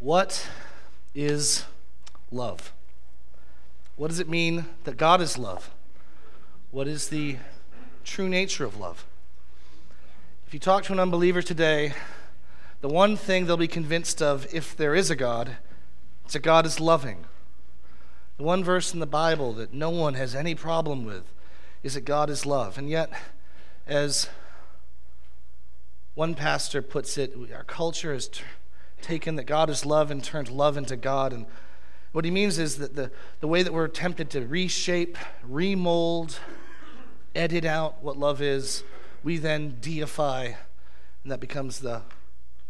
What is love? What does it mean that God is love? What is the true nature of love? If you talk to an unbeliever today, the one thing they'll be convinced of, if there is a God, is that God is loving. The one verse in the Bible that no one has any problem with is that God is love. And yet, as one pastor puts it, our culture has t- taken that God is love and turned love into God. And what he means is that the, the way that we're tempted to reshape, remold, edit out what love is, we then deify, and that becomes the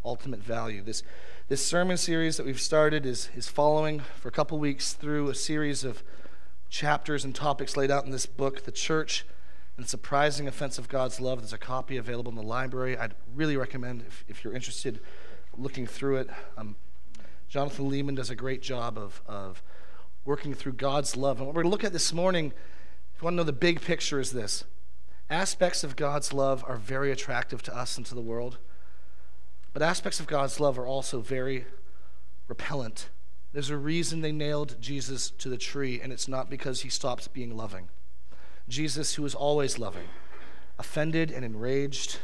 ultimate value. This, this sermon series that we've started is, is following for a couple weeks through a series of chapters and topics laid out in this book, The Church and the Surprising Offense of God's Love. There's a copy available in the library. I'd really recommend, if, if you're interested, looking through it. Um, Jonathan Leeman does a great job of, of working through God's love. And what we're going to look at this morning, if you want to know the big picture, is this aspects of God's love are very attractive to us and to the world, but aspects of God's love are also very repellent. There's a reason they nailed Jesus to the tree, and it's not because he stopped being loving. Jesus, who was always loving, offended and enraged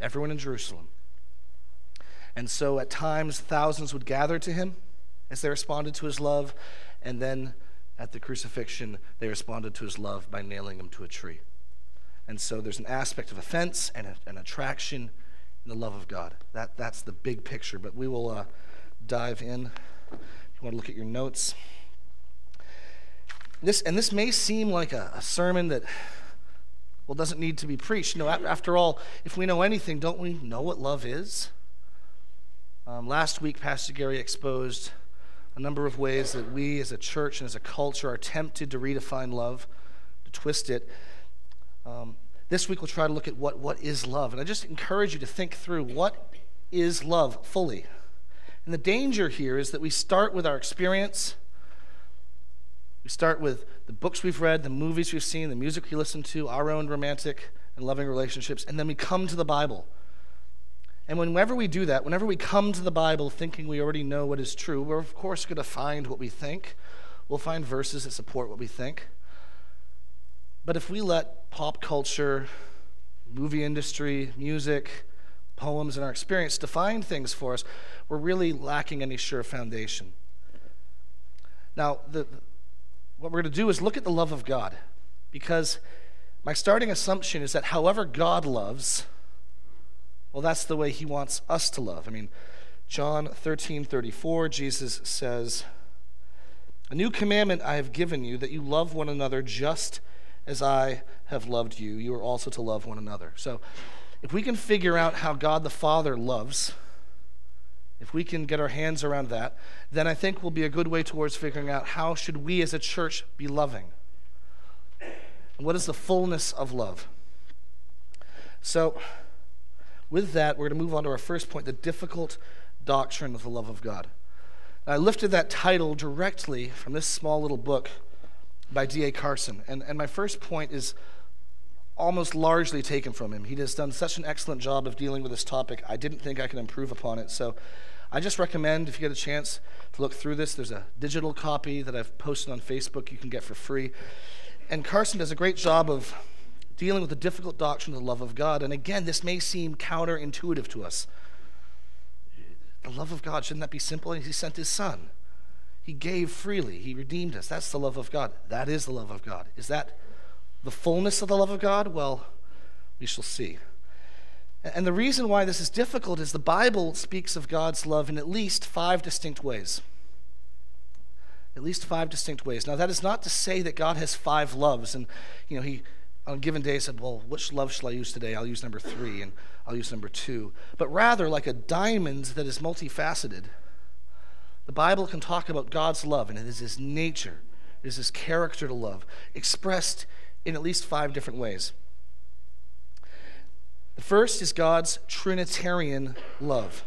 everyone in Jerusalem. And so at times, thousands would gather to him as they responded to his love. And then at the crucifixion, they responded to his love by nailing him to a tree. And so there's an aspect of offense and a, an attraction in the love of God. That, that's the big picture. But we will uh, dive in. If you want to look at your notes. This, and this may seem like a, a sermon that well, doesn't need to be preached. No, after all, if we know anything, don't we know what love is? Um, last week, Pastor Gary exposed a number of ways that we as a church and as a culture are tempted to redefine love, to twist it. Um, this week, we'll try to look at what, what is love. And I just encourage you to think through what is love fully. And the danger here is that we start with our experience. We start with the books we've read, the movies we've seen, the music we listen to, our own romantic and loving relationships, and then we come to the Bible. And whenever we do that, whenever we come to the Bible thinking we already know what is true, we're of course going to find what we think. We'll find verses that support what we think. But if we let pop culture, movie industry, music, poems, and our experience define things for us, we're really lacking any sure foundation. Now, the, what we're going to do is look at the love of God, because my starting assumption is that however God loves, well, that's the way he wants us to love. I mean, John 13 34, Jesus says, A new commandment I have given you, that you love one another just as I have loved you. You are also to love one another. So, if we can figure out how God the Father loves, if we can get our hands around that, then I think we'll be a good way towards figuring out how should we as a church be loving. And what is the fullness of love? So, with that, we're going to move on to our first point the difficult doctrine of the love of God. I lifted that title directly from this small little book by D.A. Carson. And, and my first point is almost largely taken from him. He has done such an excellent job of dealing with this topic. I didn't think I could improve upon it. So I just recommend, if you get a chance to look through this, there's a digital copy that I've posted on Facebook you can get for free. And Carson does a great job of dealing with the difficult doctrine of the love of God. And again, this may seem counterintuitive to us. The love of God, shouldn't that be simple? He sent his son. He gave freely. He redeemed us. That's the love of God. That is the love of God. Is that the fullness of the love of God? Well, we shall see. And the reason why this is difficult is the Bible speaks of God's love in at least five distinct ways. At least five distinct ways. Now, that is not to say that God has five loves, and you know He on a given day said, Well, which love shall I use today? I'll use number three and I'll use number two. But rather, like a diamond that is multifaceted, the Bible can talk about God's love, and it is His nature, it is His character to love, expressed in at least five different ways. The first is God's Trinitarian love.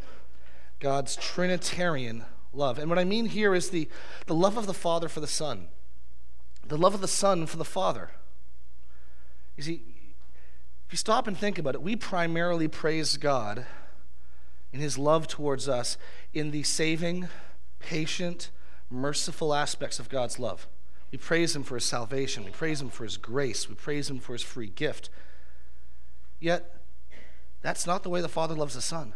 God's Trinitarian love. And what I mean here is the, the love of the Father for the Son, the love of the Son for the Father. You see, if you stop and think about it, we primarily praise God in his love towards us in the saving, patient, merciful aspects of God's love. We praise him for his salvation. We praise him for his grace. We praise him for his free gift. Yet, that's not the way the Father loves the Son.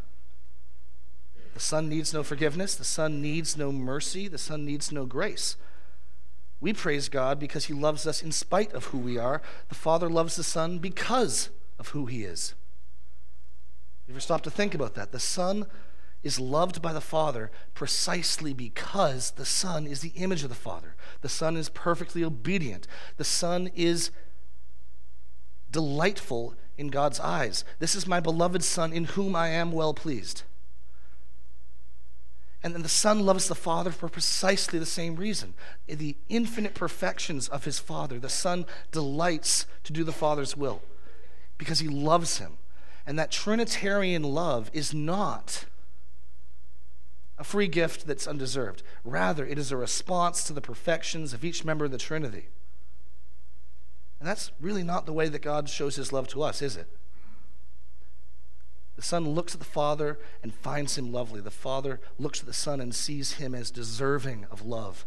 The Son needs no forgiveness. The Son needs no mercy. The Son needs no grace. We praise God because He loves us in spite of who we are. The Father loves the Son because of who He is. You ever stop to think about that? The Son is loved by the Father precisely because the Son is the image of the Father. The Son is perfectly obedient. The Son is delightful in God's eyes. This is my beloved Son in whom I am well pleased. And then the Son loves the Father for precisely the same reason the infinite perfections of his Father, the Son delights to do the Father's will because he loves him. And that Trinitarian love is not a free gift that's undeserved. Rather, it is a response to the perfections of each member of the Trinity. And that's really not the way that God shows his love to us, is it? The Son looks at the Father and finds him lovely. The Father looks at the Son and sees him as deserving of love,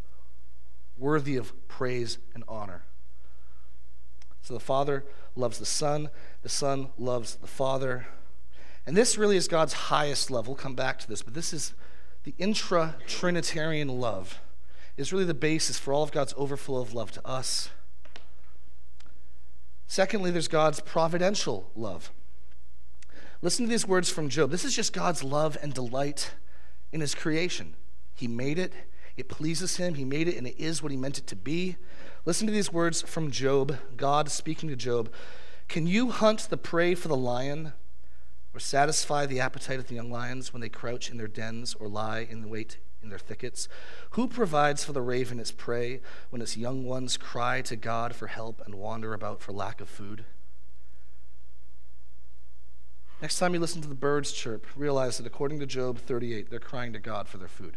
worthy of praise and honor. So the Father loves the Son, the Son loves the Father. And this really is God's highest love. We'll come back to this, but this is the intra Trinitarian love, is really the basis for all of God's overflow of love to us. Secondly, there's God's providential love. Listen to these words from Job. This is just God's love and delight in his creation. He made it, it pleases him, he made it, and it is what he meant it to be. Listen to these words from Job, God speaking to Job. Can you hunt the prey for the lion, or satisfy the appetite of the young lions when they crouch in their dens or lie in wait in their thickets? Who provides for the raven its prey when its young ones cry to God for help and wander about for lack of food? Next time you listen to the birds chirp, realize that according to Job 38, they're crying to God for their food.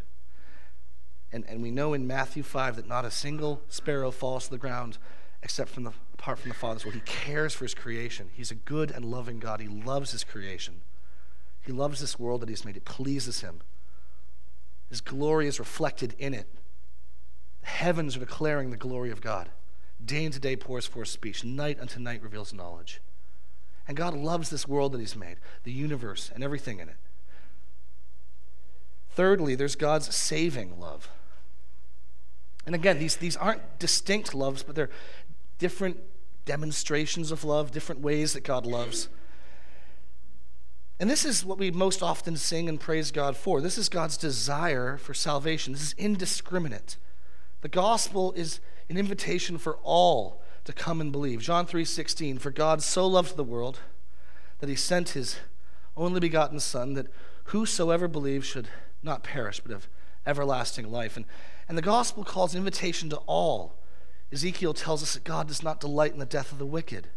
And, and we know in Matthew 5 that not a single sparrow falls to the ground except from the, apart from the Father's will. He cares for his creation. He's a good and loving God. He loves his creation. He loves this world that he's made. It pleases him. His glory is reflected in it. The heavens are declaring the glory of God. Day unto day pours forth speech. Night unto night reveals knowledge. And God loves this world that He's made, the universe, and everything in it. Thirdly, there's God's saving love. And again, these, these aren't distinct loves, but they're different demonstrations of love, different ways that God loves. And this is what we most often sing and praise God for. This is God's desire for salvation. This is indiscriminate. The gospel is an invitation for all to come and believe. John 3:16 For God so loved the world that he sent his only begotten son that whosoever believes should not perish but have everlasting life. And and the gospel calls invitation to all. Ezekiel tells us that God does not delight in the death of the wicked.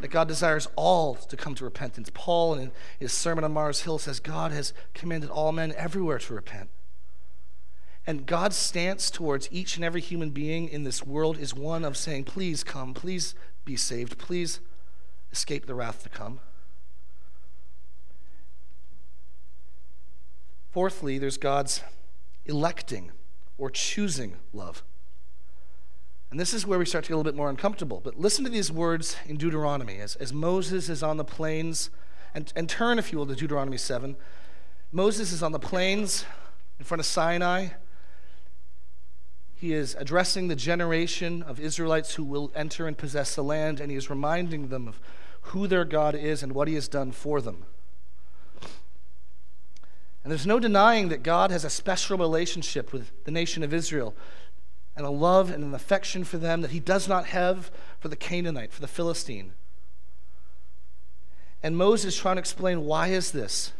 That God desires all to come to repentance. Paul, in his sermon on Mars Hill, says God has commanded all men everywhere to repent. And God's stance towards each and every human being in this world is one of saying, Please come, please be saved, please escape the wrath to come. Fourthly, there's God's electing or choosing love. And this is where we start to get a little bit more uncomfortable. But listen to these words in Deuteronomy as, as Moses is on the plains, and, and turn, if you will, to Deuteronomy 7. Moses is on the plains in front of Sinai he is addressing the generation of Israelites who will enter and possess the land, and he is reminding them of who their God is and what he has done for them. And there's no denying that God has a special relationship with the nation of Israel and a love and an affection for them that he does not have for the Canaanite, for the Philistine. And Moses is trying to explain why is this?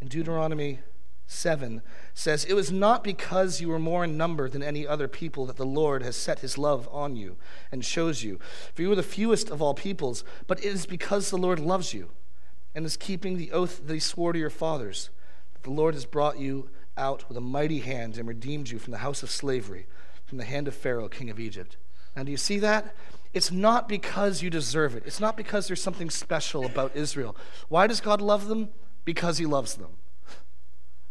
In Deuteronomy 7 says, It was not because you were more in number than any other people that the Lord has set his love on you and shows you. For you were the fewest of all peoples, but it is because the Lord loves you and is keeping the oath that he swore to your fathers. That the Lord has brought you out with a mighty hand and redeemed you from the house of slavery, from the hand of Pharaoh, king of Egypt. Now, do you see that? It's not because you deserve it. It's not because there's something special about Israel. Why does God love them? Because he loves them.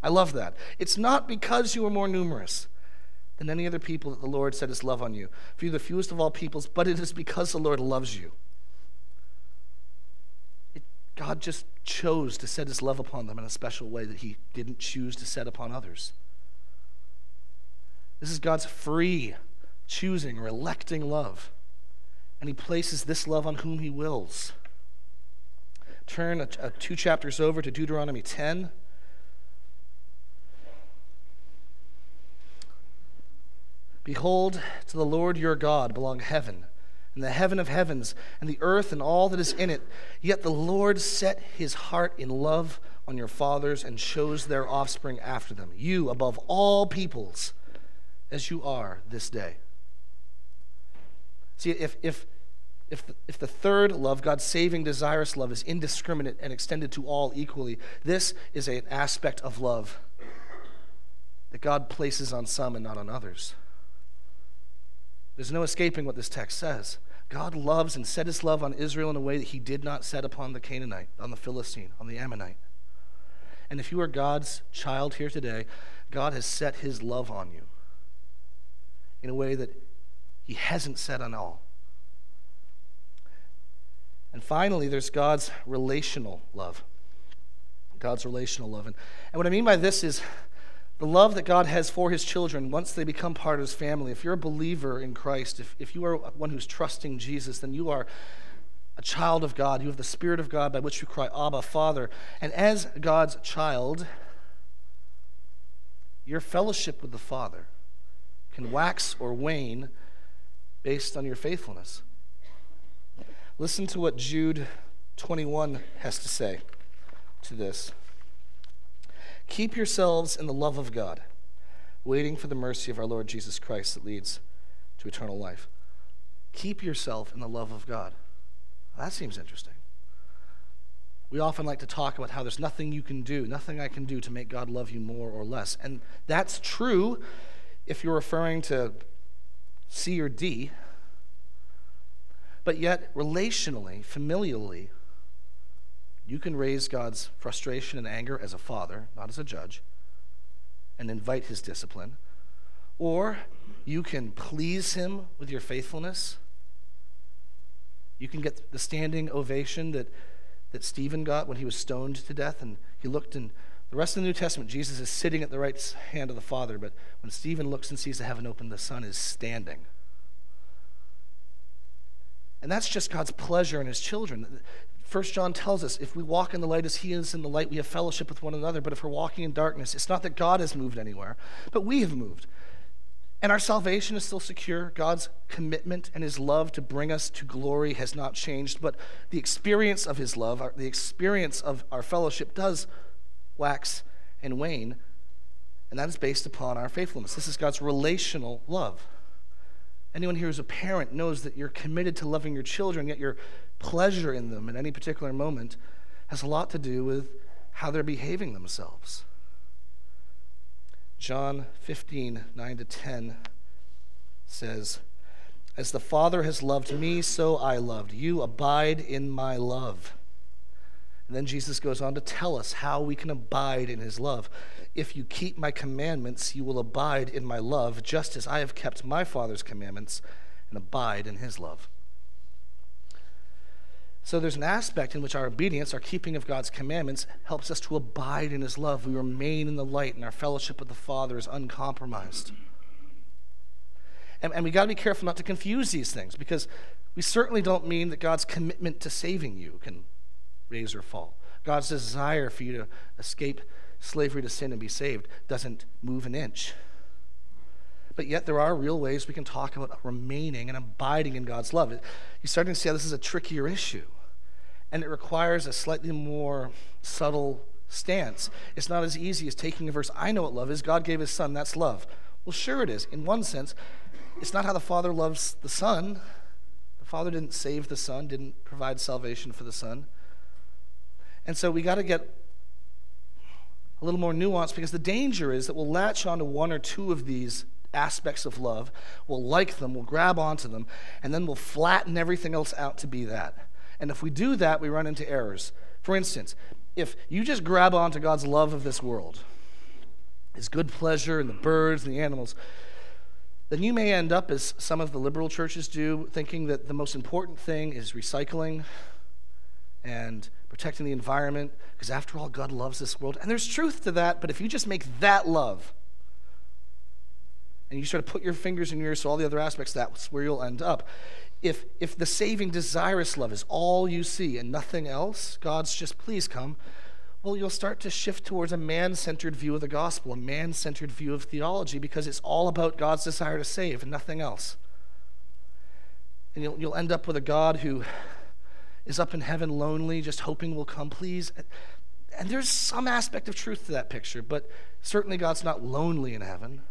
I love that. It's not because you are more numerous than any other people that the Lord set his love on you. For you the fewest of all peoples, but it is because the Lord loves you. It, God just chose to set his love upon them in a special way that he didn't choose to set upon others. This is God's free choosing or electing love. And he places this love on whom he wills. Turn a, a two chapters over to Deuteronomy 10. Behold, to the Lord your God belong heaven, and the heaven of heavens, and the earth and all that is in it. Yet the Lord set his heart in love on your fathers and chose their offspring after them, you above all peoples, as you are this day. See, if, if, if, the, if the third love, God's saving, desirous love, is indiscriminate and extended to all equally, this is an aspect of love that God places on some and not on others. There's no escaping what this text says. God loves and set his love on Israel in a way that he did not set upon the Canaanite, on the Philistine, on the Ammonite. And if you are God's child here today, God has set his love on you in a way that he hasn't set on all. And finally, there's God's relational love. God's relational love. And, and what I mean by this is the love that God has for his children once they become part of his family. If you're a believer in Christ, if, if you are one who's trusting Jesus, then you are a child of God. You have the Spirit of God by which you cry, Abba, Father. And as God's child, your fellowship with the Father can wax or wane based on your faithfulness. Listen to what Jude 21 has to say to this. Keep yourselves in the love of God, waiting for the mercy of our Lord Jesus Christ that leads to eternal life. Keep yourself in the love of God. Well, that seems interesting. We often like to talk about how there's nothing you can do, nothing I can do to make God love you more or less. And that's true if you're referring to C or D. But yet, relationally, familially, you can raise God's frustration and anger as a father, not as a judge, and invite his discipline. Or you can please him with your faithfulness. You can get the standing ovation that, that Stephen got when he was stoned to death, and he looked in the rest of the New Testament, Jesus is sitting at the right hand of the Father, but when Stephen looks and sees the heaven open, the Son is standing. And that's just God's pleasure in his children. First John tells us if we walk in the light as he is in the light, we have fellowship with one another. But if we're walking in darkness, it's not that God has moved anywhere, but we have moved. And our salvation is still secure. God's commitment and his love to bring us to glory has not changed. But the experience of his love, the experience of our fellowship does wax and wane. And that is based upon our faithfulness. This is God's relational love. Anyone here who's a parent knows that you're committed to loving your children, yet you're pleasure in them in any particular moment has a lot to do with how they're behaving themselves. John 15, 9 to 10 says, As the Father has loved me, so I loved you. Abide in my love. And then Jesus goes on to tell us how we can abide in his love. If you keep my commandments, you will abide in my love, just as I have kept my Father's commandments and abide in his love. So there's an aspect in which our obedience, our keeping of God's commandments, helps us to abide in His love. We remain in the light, and our fellowship with the Father is uncompromised. And, and we got to be careful not to confuse these things because we certainly don't mean that God's commitment to saving you can raise or fall. God's desire for you to escape slavery to sin and be saved doesn't move an inch. But yet, there are real ways we can talk about remaining and abiding in God's love. You're starting to see how this is a trickier issue. And it requires a slightly more subtle stance. It's not as easy as taking a verse, I know what love is. God gave his son, that's love. Well, sure it is. In one sense, it's not how the Father loves the Son. The Father didn't save the Son, didn't provide salvation for the Son. And so we got to get a little more nuanced because the danger is that we'll latch onto one or two of these aspects of love, we'll like them, we'll grab onto them, and then we'll flatten everything else out to be that. And if we do that, we run into errors. For instance, if you just grab onto God's love of this world, his good pleasure and the birds and the animals, then you may end up, as some of the liberal churches do, thinking that the most important thing is recycling and protecting the environment, because after all, God loves this world. And there's truth to that, but if you just make that love, and you sort of put your fingers in your ears to all the other aspects, that's where you'll end up. If, if the saving, desirous love is all you see and nothing else, God's just, please come, well, you'll start to shift towards a man centered view of the gospel, a man centered view of theology, because it's all about God's desire to save and nothing else. And you'll, you'll end up with a God who is up in heaven lonely, just hoping will come, please. And there's some aspect of truth to that picture, but certainly God's not lonely in heaven.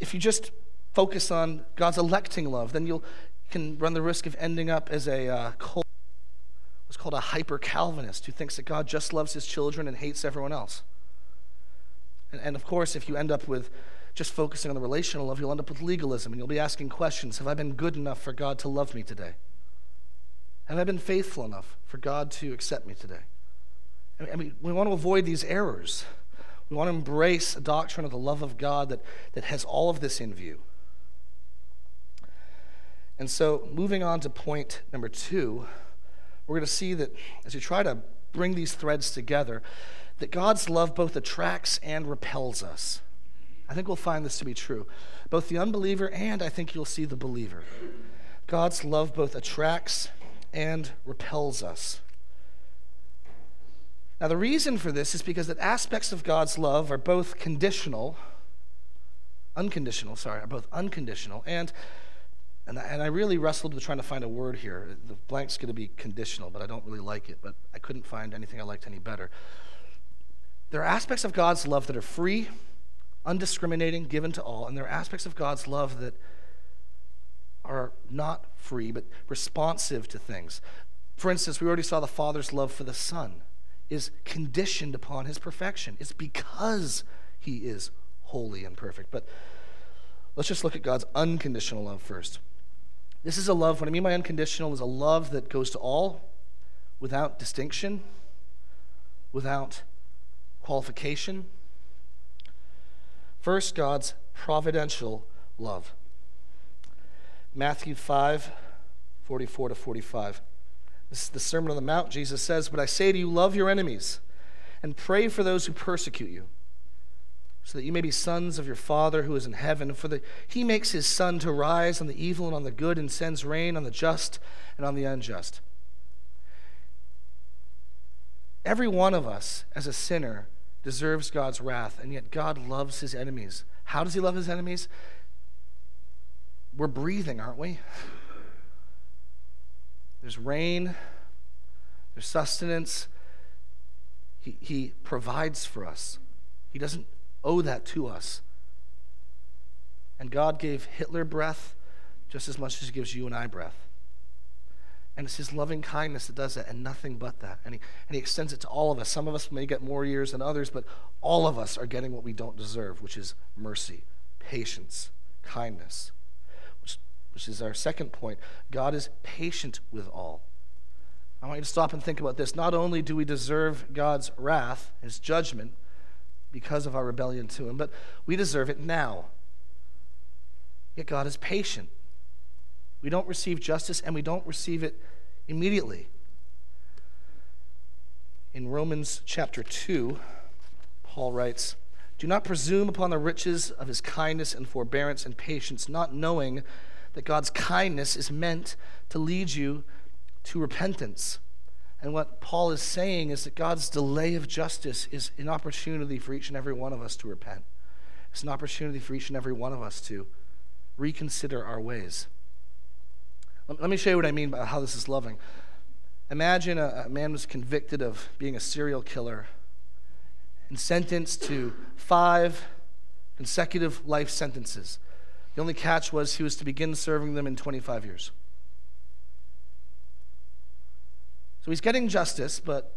If you just focus on God's electing love, then you can run the risk of ending up as a uh, cold what's called a hyper Calvinist who thinks that God just loves his children and hates everyone else. And, and of course, if you end up with just focusing on the relational love, you'll end up with legalism and you'll be asking questions Have I been good enough for God to love me today? Have I been faithful enough for God to accept me today? I mean, we want to avoid these errors. We want to embrace a doctrine of the love of God that, that has all of this in view. And so, moving on to point number two, we're going to see that as you try to bring these threads together, that God's love both attracts and repels us. I think we'll find this to be true. Both the unbeliever and I think you'll see the believer. God's love both attracts and repels us. Now, the reason for this is because that aspects of God's love are both conditional, unconditional, sorry, are both unconditional and and I, and I really wrestled with trying to find a word here. The blank's going to be conditional, but I don't really like it. But I couldn't find anything I liked any better. There are aspects of God's love that are free, undiscriminating, given to all, and there are aspects of God's love that are not free, but responsive to things. For instance, we already saw the Father's love for the Son is conditioned upon his perfection. It's because he is holy and perfect. But let's just look at God's unconditional love first. This is a love, what I mean by unconditional is a love that goes to all without distinction, without qualification. First, God's providential love. Matthew 5, 44 to 45. This is the Sermon on the Mount. Jesus says, But I say to you, love your enemies and pray for those who persecute you so that you may be sons of your Father who is in heaven. For the, he makes his sun to rise on the evil and on the good, and sends rain on the just and on the unjust. Every one of us, as a sinner, deserves God's wrath, and yet God loves his enemies. How does he love his enemies? We're breathing, aren't we? There's rain, there's sustenance. He, he provides for us. He doesn't owe that to us. And God gave Hitler breath just as much as He gives you and I breath. And it's His loving kindness that does that, and nothing but that. And he, and he extends it to all of us. Some of us may get more years than others, but all of us are getting what we don't deserve, which is mercy, patience, kindness, which, which is our second point. God is patient with all. I want you to stop and think about this. Not only do we deserve God's wrath, His judgment, because of our rebellion to Him, but we deserve it now. Yet God is patient. We don't receive justice and we don't receive it immediately. In Romans chapter 2, Paul writes, Do not presume upon the riches of his kindness and forbearance and patience, not knowing that God's kindness is meant to lead you to repentance. And what Paul is saying is that God's delay of justice is an opportunity for each and every one of us to repent. It's an opportunity for each and every one of us to reconsider our ways. Let me show you what I mean by how this is loving. Imagine a, a man was convicted of being a serial killer and sentenced to five consecutive life sentences. The only catch was he was to begin serving them in 25 years. So he's getting justice, but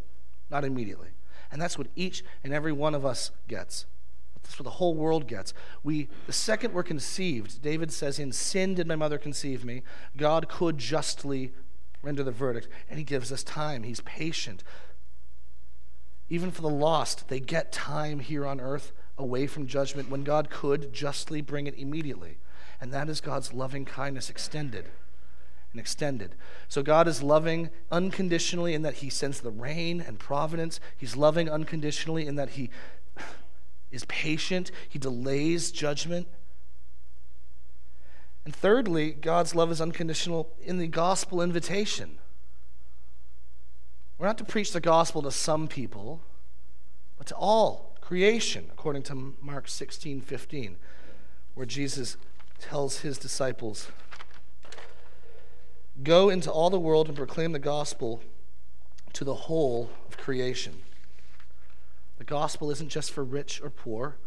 not immediately. And that's what each and every one of us gets. That's what the whole world gets. We, the second we're conceived, David says, In sin did my mother conceive me. God could justly render the verdict, and he gives us time. He's patient. Even for the lost, they get time here on earth away from judgment when God could justly bring it immediately. And that is God's loving kindness extended and extended. So God is loving unconditionally in that He sends the rain and providence. He's loving unconditionally in that He is patient, He delays judgment. And thirdly, God's love is unconditional in the gospel invitation. We're not to preach the gospel to some people, but to all creation, according to Mark 16 15, where Jesus tells his disciples, Go into all the world and proclaim the gospel to the whole of creation. The gospel isn't just for rich or poor,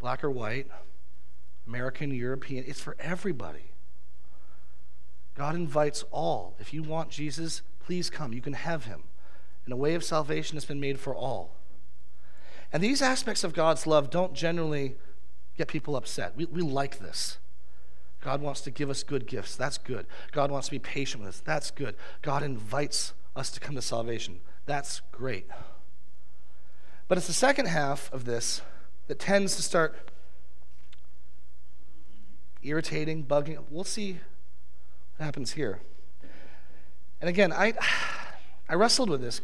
black or white, American, European, it's for everybody. God invites all. If you want Jesus, please come. You can have him. And a way of salvation has been made for all. And these aspects of God's love don't generally get people upset. We, we like this. God wants to give us good gifts. That's good. God wants to be patient with us. That's good. God invites us to come to salvation. That's great. But it's the second half of this that tends to start irritating, bugging. We'll see what happens here. And again, I, I wrestled with this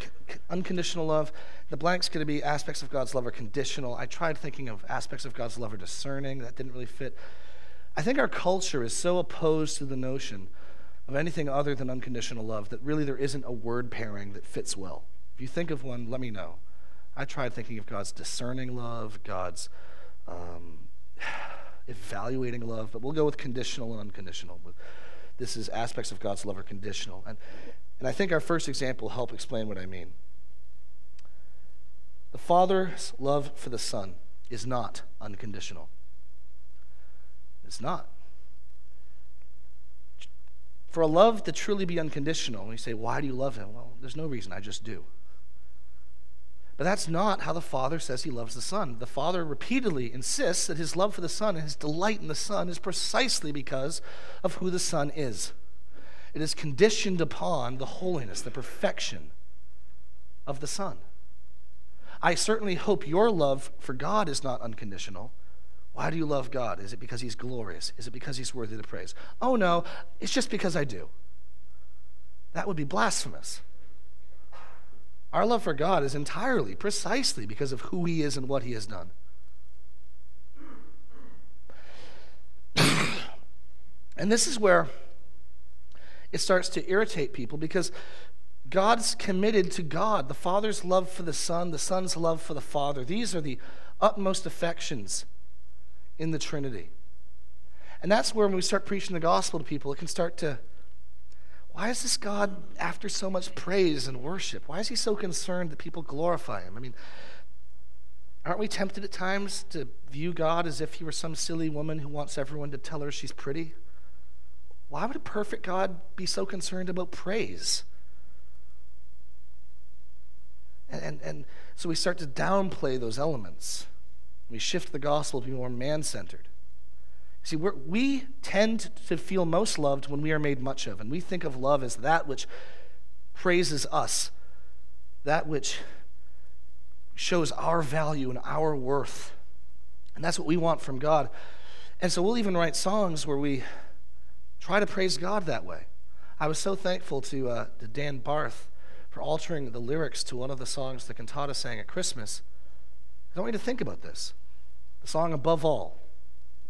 unconditional love. The blank's going to be aspects of God's love are conditional. I tried thinking of aspects of God's love are discerning. That didn't really fit. I think our culture is so opposed to the notion of anything other than unconditional love that really there isn't a word pairing that fits well. If you think of one, let me know. I tried thinking of God's discerning love, God's um, evaluating love, but we'll go with conditional and unconditional. This is aspects of God's love are conditional. And, and I think our first example will help explain what I mean. The Father's love for the Son is not unconditional. It's not. For a love to truly be unconditional, you say, Why do you love him? Well, there's no reason, I just do. But that's not how the Father says he loves the Son. The Father repeatedly insists that his love for the Son and his delight in the Son is precisely because of who the Son is. It is conditioned upon the holiness, the perfection of the Son. I certainly hope your love for God is not unconditional. Why do you love God? Is it because he's glorious? Is it because he's worthy of praise? Oh, no, it's just because I do. That would be blasphemous. Our love for God is entirely, precisely because of who he is and what he has done. and this is where it starts to irritate people because God's committed to God. The Father's love for the Son, the Son's love for the Father. These are the utmost affections in the Trinity. And that's where when we start preaching the gospel to people, it can start to why is this God after so much praise and worship? Why is he so concerned that people glorify him? I mean, aren't we tempted at times to view God as if he were some silly woman who wants everyone to tell her she's pretty? Why would a perfect God be so concerned about praise? And, and, and so we start to downplay those elements. We shift the gospel to be more man centered. See, we tend to feel most loved when we are made much of, and we think of love as that which praises us, that which shows our value and our worth. And that's what we want from God. And so we'll even write songs where we try to praise God that way. I was so thankful to, uh, to Dan Barth for altering the lyrics to one of the songs the cantata sang at Christmas. I want you to think about this. The song Above All,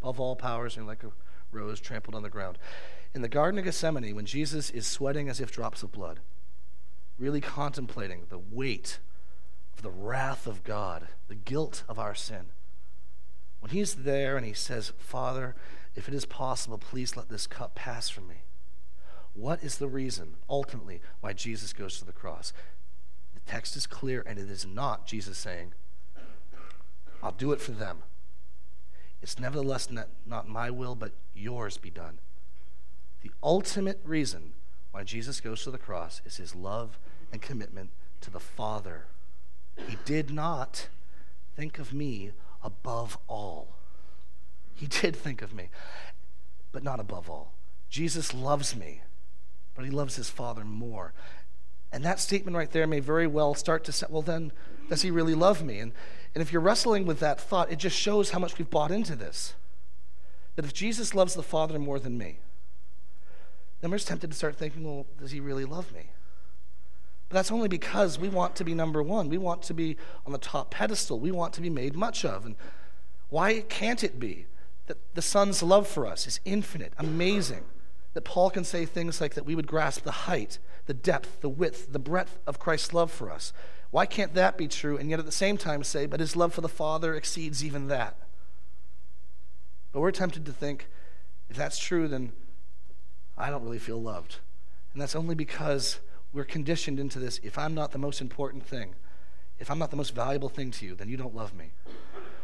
above all powers, and like a rose trampled on the ground. In the Garden of Gethsemane, when Jesus is sweating as if drops of blood, really contemplating the weight of the wrath of God, the guilt of our sin, when he's there and he says, Father, if it is possible, please let this cup pass from me. What is the reason, ultimately, why Jesus goes to the cross? The text is clear, and it is not Jesus saying, I'll do it for them. It's nevertheless not, not my will, but yours be done. The ultimate reason why Jesus goes to the cross is his love and commitment to the Father. He did not think of me above all. He did think of me, but not above all. Jesus loves me, but he loves his Father more. And that statement right there may very well start to say, well, then, does he really love me? And, and if you're wrestling with that thought, it just shows how much we've bought into this. That if Jesus loves the Father more than me, then we're just tempted to start thinking, well, does he really love me? But that's only because we want to be number one. We want to be on the top pedestal. We want to be made much of. And why can't it be that the Son's love for us is infinite, amazing? That Paul can say things like that we would grasp the height, the depth, the width, the breadth of Christ's love for us. Why can't that be true and yet at the same time say, but his love for the Father exceeds even that? But we're tempted to think, if that's true, then I don't really feel loved. And that's only because we're conditioned into this if I'm not the most important thing, if I'm not the most valuable thing to you, then you don't love me.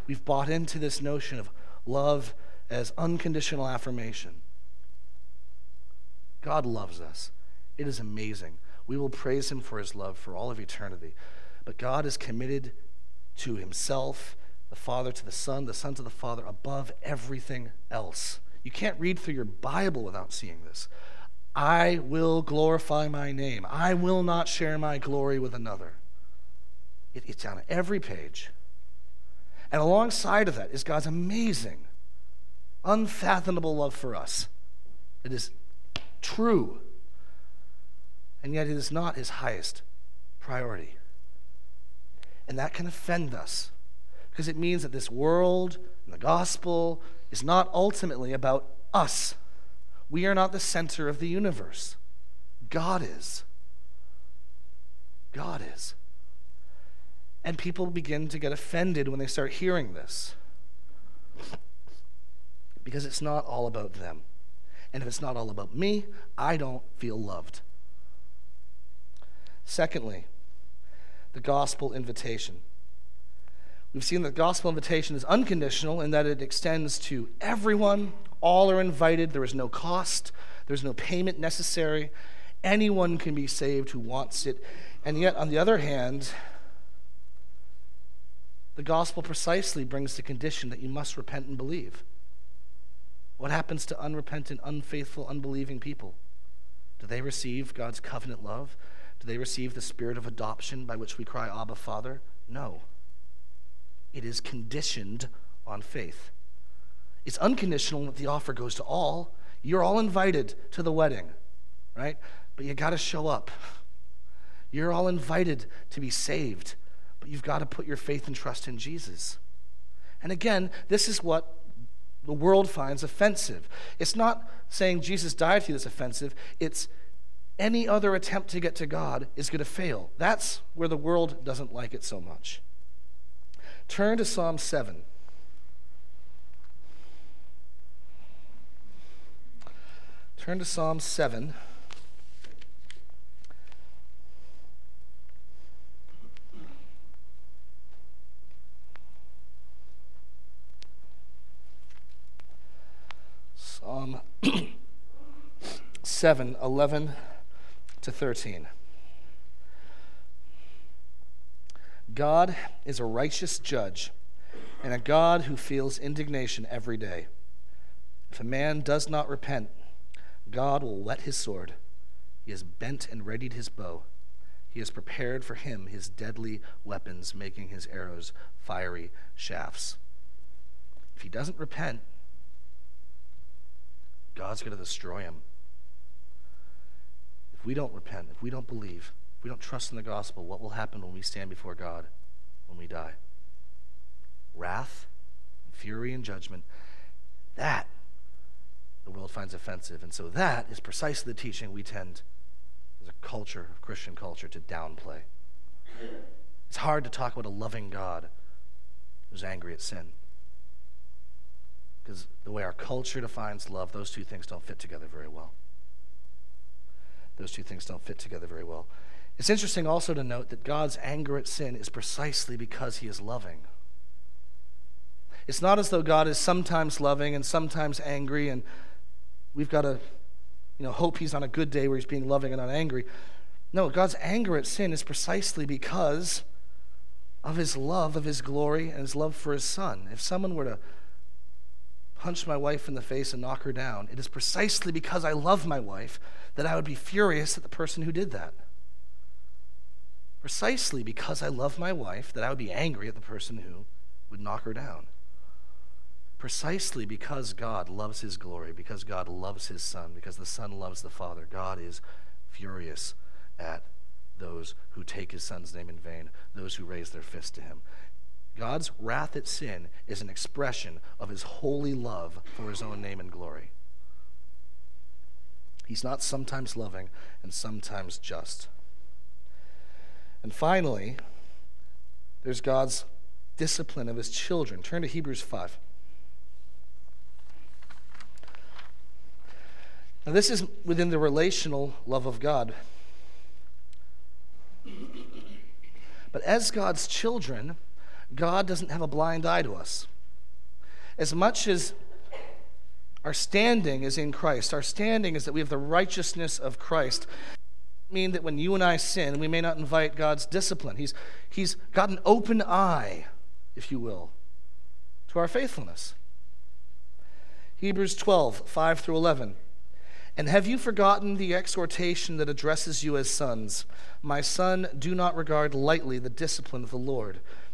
We've bought into this notion of love as unconditional affirmation. God loves us. It is amazing. We will praise him for his love for all of eternity. But God is committed to himself, the Father to the Son, the Son to the Father, above everything else. You can't read through your Bible without seeing this. I will glorify my name. I will not share my glory with another. It, it's on every page. And alongside of that is God's amazing, unfathomable love for us. It is true. And yet it is not his highest priority. And that can offend us because it means that this world and the gospel is not ultimately about us. We are not the center of the universe. God is. God is. And people begin to get offended when they start hearing this. Because it's not all about them. And if it's not all about me, I don't feel loved. Secondly, the gospel invitation. We've seen that the gospel invitation is unconditional in that it extends to everyone. All are invited. There is no cost, there's no payment necessary. Anyone can be saved who wants it. And yet, on the other hand, the gospel precisely brings the condition that you must repent and believe. What happens to unrepentant, unfaithful, unbelieving people? Do they receive God's covenant love? Do they receive the spirit of adoption by which we cry, Abba, Father? No. It is conditioned on faith. It's unconditional that the offer goes to all. You're all invited to the wedding, right? But you got to show up. You're all invited to be saved, but you've got to put your faith and trust in Jesus. And again, this is what the world finds offensive. It's not saying Jesus died for you that's offensive, it's any other attempt to get to God is going to fail. That's where the world doesn't like it so much. Turn to Psalm 7. Turn to Psalm 7. Psalm 7, 11 to 13. God is a righteous judge and a God who feels indignation every day. If a man does not repent, God will whet his sword. He has bent and readied his bow. He has prepared for him his deadly weapons, making his arrows fiery shafts. If he doesn't repent, God's going to destroy him. If we don't repent, if we don't believe, if we don't trust in the gospel, what will happen when we stand before God when we die? Wrath, fury, and judgment. That the world finds offensive. And so that is precisely the teaching we tend, as a culture, Christian culture, to downplay. It's hard to talk about a loving God who's angry at sin. Because the way our culture defines love, those two things don't fit together very well those two things don't fit together very well. It's interesting also to note that God's anger at sin is precisely because he is loving. It's not as though God is sometimes loving and sometimes angry, and we've got to you know, hope he's on a good day where he's being loving and not angry. No, God's anger at sin is precisely because of his love, of his glory, and his love for his son. If someone were to punch my wife in the face and knock her down, it is precisely because I love my wife that I would be furious at the person who did that. Precisely because I love my wife that I would be angry at the person who would knock her down. Precisely because God loves his glory, because God loves his son, because the son loves the father, God is furious at those who take his son's name in vain, those who raise their fist to him. God's wrath at sin is an expression of his holy love for his own name and glory. He's not sometimes loving and sometimes just. And finally, there's God's discipline of his children. Turn to Hebrews 5. Now, this is within the relational love of God. But as God's children, God doesn't have a blind eye to us. As much as our standing is in Christ, our standing is that we have the righteousness of Christ. Mean that when you and I sin, we may not invite God's discipline. He's, he's got an open eye, if you will, to our faithfulness. Hebrews 12, 5 through 11. And have you forgotten the exhortation that addresses you as sons? My son, do not regard lightly the discipline of the Lord,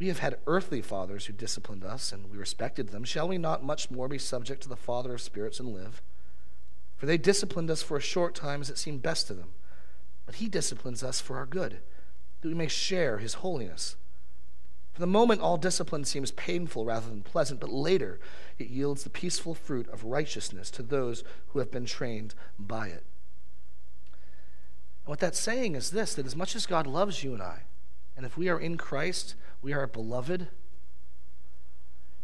we have had earthly fathers who disciplined us, and we respected them. Shall we not much more be subject to the Father of spirits and live? For they disciplined us for a short time as it seemed best to them. But he disciplines us for our good, that we may share his holiness. For the moment, all discipline seems painful rather than pleasant, but later it yields the peaceful fruit of righteousness to those who have been trained by it. And What that's saying is this that as much as God loves you and I, and if we are in Christ, we are beloved,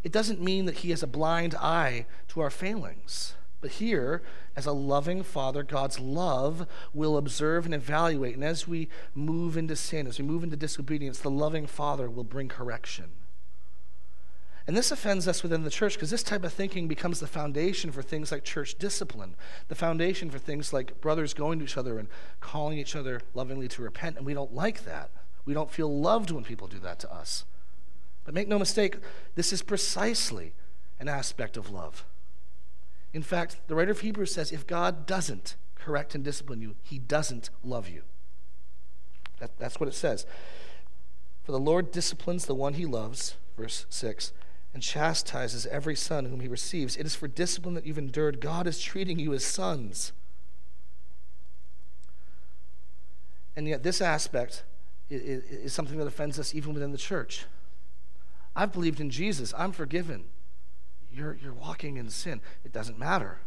it doesn't mean that He has a blind eye to our failings. But here, as a loving Father, God's love will observe and evaluate. And as we move into sin, as we move into disobedience, the loving Father will bring correction. And this offends us within the church because this type of thinking becomes the foundation for things like church discipline, the foundation for things like brothers going to each other and calling each other lovingly to repent. And we don't like that. We don't feel loved when people do that to us. But make no mistake, this is precisely an aspect of love. In fact, the writer of Hebrews says if God doesn't correct and discipline you, he doesn't love you. That, that's what it says. For the Lord disciplines the one he loves, verse 6 and chastises every son whom he receives. It is for discipline that you've endured. God is treating you as sons. And yet, this aspect is something that offends us even within the church. I've believed in Jesus, I'm forgiven. You're, you're walking in sin. It doesn't matter.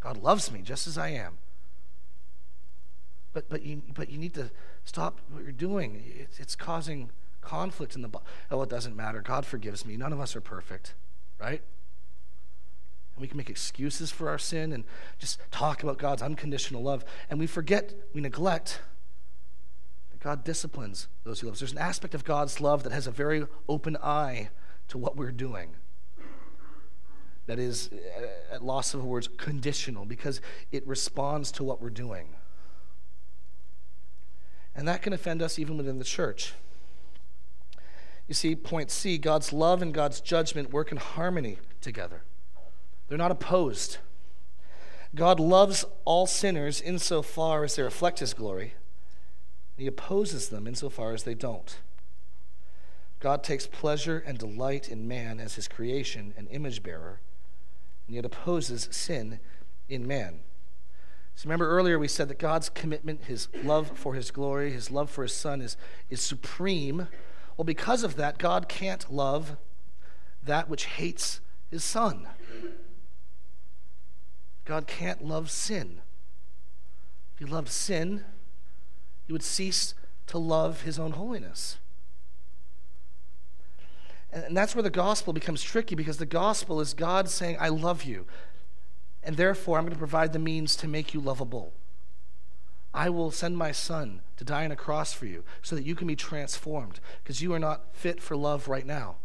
God loves me just as I am. But, but, you, but you need to stop what you're doing. It's, it's causing conflict in the body. Oh, it doesn't matter. God forgives me. None of us are perfect, right? And we can make excuses for our sin and just talk about God's unconditional love. And we forget, we neglect God disciplines those he loves. There's an aspect of God's love that has a very open eye to what we're doing. That is, uh, at loss of words, conditional because it responds to what we're doing. And that can offend us even within the church. You see, point C God's love and God's judgment work in harmony together, they're not opposed. God loves all sinners insofar as they reflect his glory, he opposes them insofar as they don't. God takes pleasure and delight in man as his creation and image bearer, and yet opposes sin in man. So remember earlier we said that God's commitment, his love for his glory, his love for his son is, is supreme well, because of that, God can't love that which hates his son. God can't love sin. If he loved sin, he would cease to love his own holiness. And that's where the gospel becomes tricky because the gospel is God saying, I love you. and therefore I'm going to provide the means to make you lovable. I will send my son to die on a cross for you so that you can be transformed because you are not fit for love right now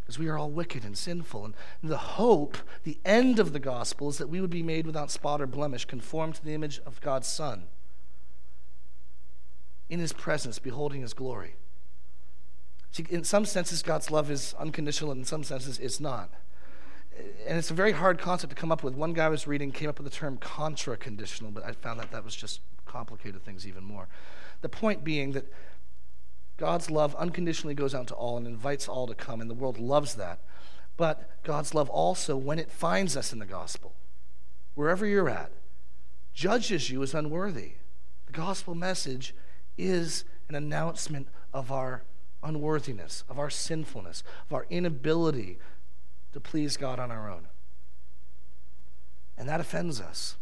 because we are all wicked and sinful. And the hope, the end of the gospel, is that we would be made without spot or blemish, conformed to the image of God's Son, in his presence, beholding his glory. See, in some senses, God's love is unconditional, and in some senses, it's not. And it's a very hard concept to come up with. One guy I was reading came up with the term contra conditional, but I found that that was just complicated things even more. The point being that God's love unconditionally goes out to all and invites all to come, and the world loves that. But God's love also, when it finds us in the gospel, wherever you're at, judges you as unworthy. The gospel message is an announcement of our unworthiness, of our sinfulness, of our inability to please God on our own. And that offends us.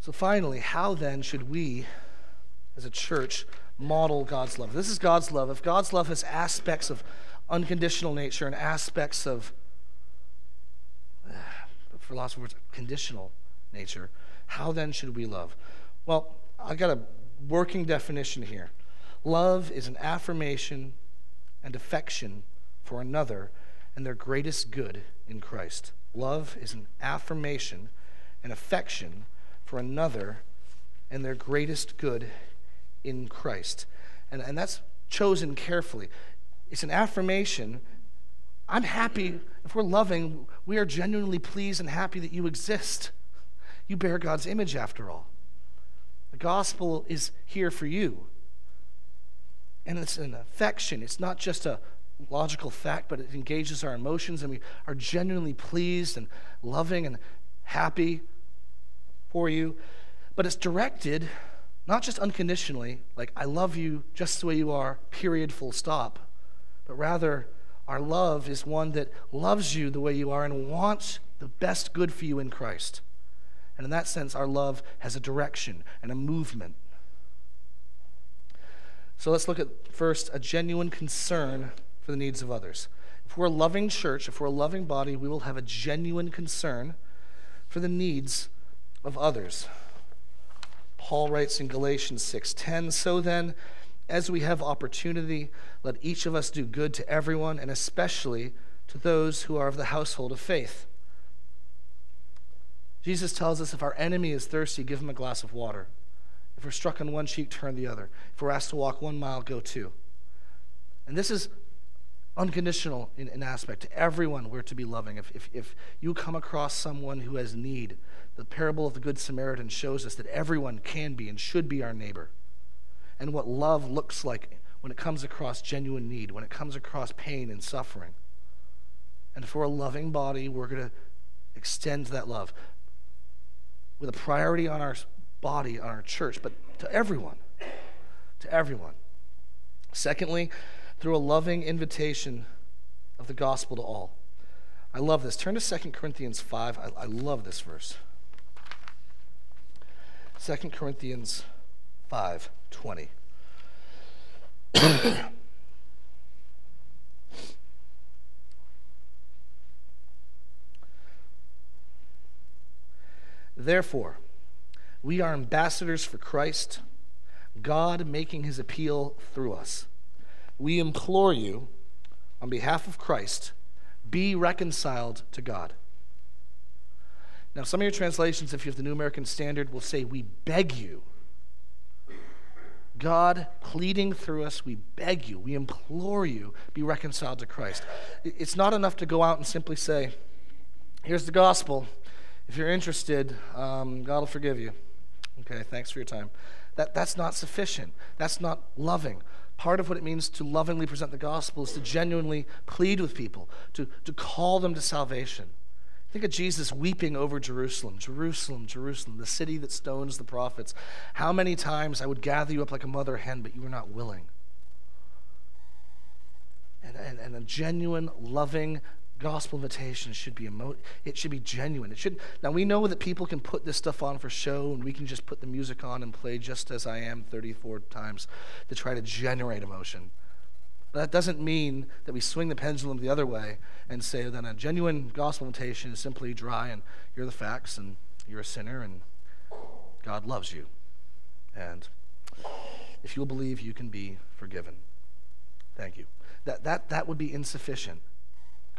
So, finally, how then should we as a church model God's love. This is God's love. If God's love has aspects of unconditional nature and aspects of, for lots of words, conditional nature, how then should we love? Well, I've got a working definition here. Love is an affirmation and affection for another and their greatest good in Christ. Love is an affirmation and affection for another and their greatest good in Christ. And, and that's chosen carefully. It's an affirmation. I'm happy, if we're loving, we are genuinely pleased and happy that you exist. You bear God's image after all. The gospel is here for you. And it's an affection. It's not just a logical fact, but it engages our emotions, and we are genuinely pleased and loving and happy for you. But it's directed not just unconditionally, like, I love you just the way you are, period, full stop, but rather, our love is one that loves you the way you are and wants the best good for you in Christ. And in that sense, our love has a direction and a movement. So let's look at first a genuine concern for the needs of others. If we're a loving church, if we're a loving body, we will have a genuine concern for the needs of others. Paul writes in Galatians 6:10, "So then, as we have opportunity, let each of us do good to everyone, and especially to those who are of the household of faith." Jesus tells us if our enemy is thirsty, give him a glass of water. If we're struck on one cheek, turn the other. If we're asked to walk one mile, go two. And this is unconditional in, in aspect. To everyone, we're to be loving. If, if, if you come across someone who has need, the parable of the Good Samaritan shows us that everyone can be and should be our neighbor. And what love looks like when it comes across genuine need, when it comes across pain and suffering. And for a loving body, we're going to extend that love with a priority on our body, on our church, but to everyone. To everyone. Secondly, through a loving invitation of the gospel to all. I love this. Turn to 2 Corinthians 5. I, I love this verse. 2 Corinthians 5 20. Therefore, we are ambassadors for Christ, God making his appeal through us. We implore you, on behalf of Christ, be reconciled to God. Now, some of your translations, if you have the New American Standard, will say, We beg you. God pleading through us, we beg you, we implore you, be reconciled to Christ. It's not enough to go out and simply say, Here's the gospel. If you're interested, um, God will forgive you. Okay, thanks for your time. That, that's not sufficient. That's not loving. Part of what it means to lovingly present the gospel is to genuinely plead with people, to, to call them to salvation. Think of Jesus weeping over Jerusalem, Jerusalem, Jerusalem, the city that stones the prophets. How many times I would gather you up like a mother hen, but you were not willing. And, and, and a genuine, loving gospel invitation should be emo- it should be genuine. It should now we know that people can put this stuff on for show, and we can just put the music on and play just as I am 34 times to try to generate emotion. But that doesn't mean that we swing the pendulum the other way and say that a genuine gospel invitation is simply dry and you're the facts and you're a sinner and God loves you. And if you'll believe, you can be forgiven. Thank you. That, that, that would be insufficient.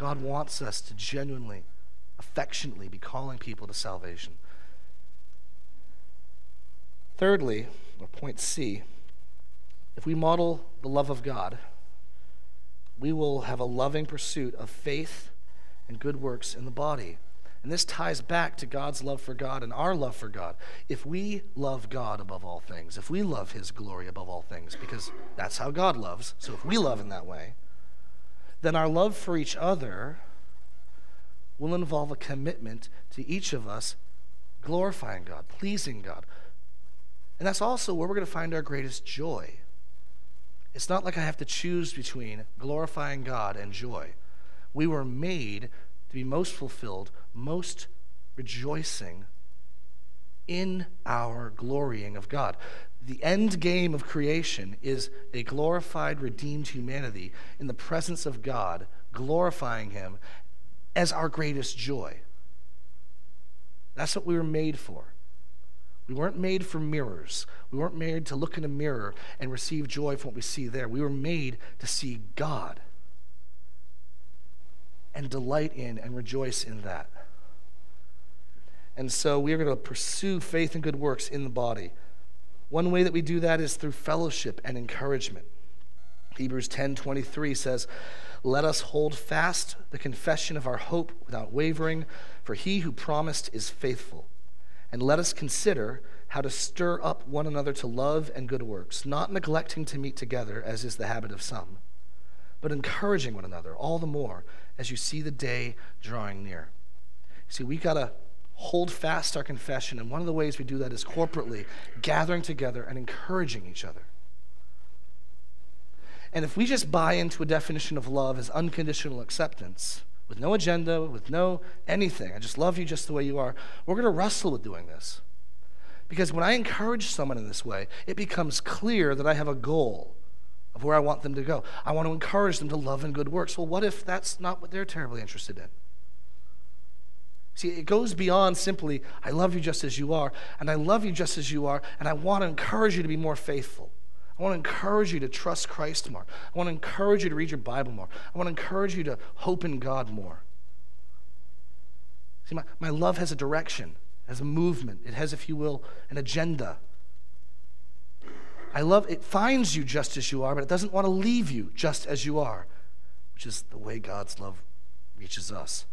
God wants us to genuinely, affectionately be calling people to salvation. Thirdly, or point C, if we model the love of God, we will have a loving pursuit of faith and good works in the body. And this ties back to God's love for God and our love for God. If we love God above all things, if we love His glory above all things, because that's how God loves, so if we love in that way, then our love for each other will involve a commitment to each of us glorifying God, pleasing God. And that's also where we're going to find our greatest joy. It's not like I have to choose between glorifying God and joy. We were made to be most fulfilled, most rejoicing in our glorying of God. The end game of creation is a glorified, redeemed humanity in the presence of God, glorifying Him as our greatest joy. That's what we were made for. We weren't made for mirrors. We weren't made to look in a mirror and receive joy from what we see there. We were made to see God and delight in and rejoice in that. And so we are going to pursue faith and good works in the body. One way that we do that is through fellowship and encouragement. Hebrews 10:23 says, "Let us hold fast the confession of our hope without wavering, for he who promised is faithful." And let us consider how to stir up one another to love and good works, not neglecting to meet together as is the habit of some, but encouraging one another all the more as you see the day drawing near. See, we got to hold fast our confession, and one of the ways we do that is corporately gathering together and encouraging each other. And if we just buy into a definition of love as unconditional acceptance, with no agenda, with no anything, I just love you just the way you are, we're going to wrestle with doing this. Because when I encourage someone in this way, it becomes clear that I have a goal of where I want them to go. I want to encourage them to love and good works. Well, what if that's not what they're terribly interested in? See, it goes beyond simply, I love you just as you are, and I love you just as you are, and I want to encourage you to be more faithful. I want to encourage you to trust Christ more. I want to encourage you to read your Bible more. I want to encourage you to hope in God more. See, my, my love has a direction, it has a movement, it has, if you will, an agenda. I love it finds you just as you are, but it doesn't want to leave you just as you are, which is the way God's love reaches us.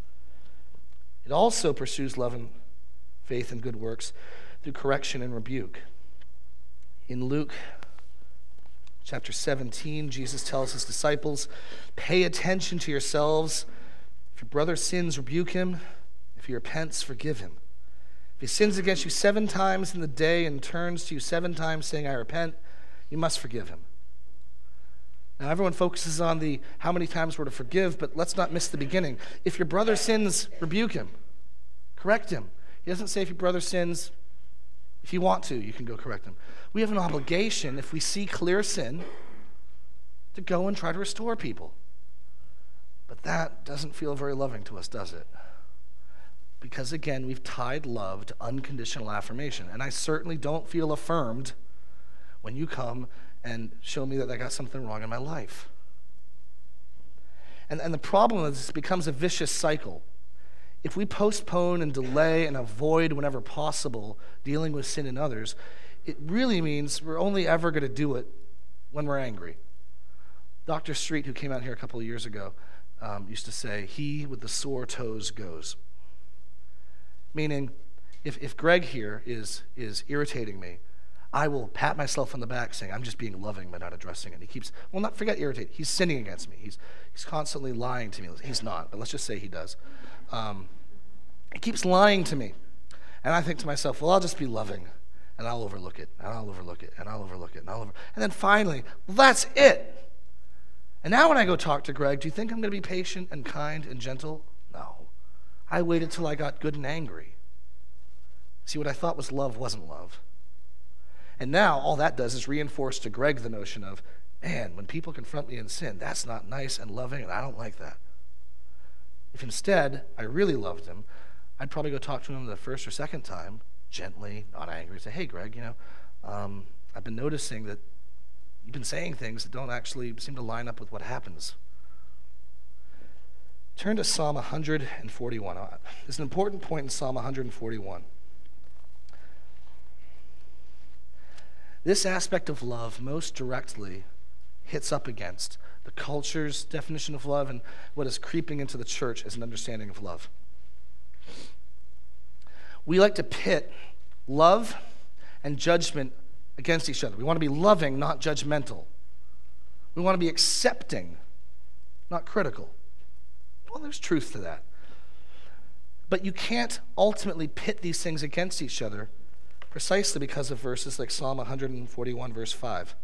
It also pursues love and faith and good works through correction and rebuke. In Luke chapter 17, Jesus tells his disciples, Pay attention to yourselves. If your brother sins, rebuke him. If he repents, forgive him. If he sins against you seven times in the day and turns to you seven times saying, I repent, you must forgive him. Now, everyone focuses on the how many times we're to forgive, but let's not miss the beginning. If your brother sins, rebuke him, correct him. He doesn't say if your brother sins, if you want to, you can go correct him. We have an obligation, if we see clear sin, to go and try to restore people. But that doesn't feel very loving to us, does it? Because again, we've tied love to unconditional affirmation. And I certainly don't feel affirmed when you come and show me that I got something wrong in my life. And, and the problem is, it becomes a vicious cycle. If we postpone and delay and avoid whenever possible dealing with sin in others, it really means we're only ever going to do it when we're angry. Dr. Street, who came out here a couple of years ago, um, used to say, He with the sore toes goes. Meaning, if, if Greg here is, is irritating me, I will pat myself on the back saying, I'm just being loving but not addressing it. He keeps, well, not forget irritate. He's sinning against me. He's, he's constantly lying to me. He's not, but let's just say he does. Um, he keeps lying to me. And I think to myself, well, I'll just be loving and I'll overlook it and I'll overlook it and I'll overlook it and I'll over. And then finally, well, that's it. And now when I go talk to Greg, do you think I'm going to be patient and kind and gentle? No. I waited till I got good and angry. See, what I thought was love wasn't love. And now all that does is reinforce to Greg the notion of man, when people confront me in sin, that's not nice and loving, and I don't like that. If instead I really loved him, I'd probably go talk to him the first or second time, gently, not angry, say, hey, Greg, you know, um, I've been noticing that you've been saying things that don't actually seem to line up with what happens. Turn to Psalm 141. Uh, there's an important point in Psalm 141. This aspect of love most directly hits up against the culture's definition of love and what is creeping into the church as an understanding of love. We like to pit love and judgment against each other. We want to be loving, not judgmental. We want to be accepting, not critical. Well, there's truth to that. But you can't ultimately pit these things against each other precisely because of verses like Psalm 141, verse 5.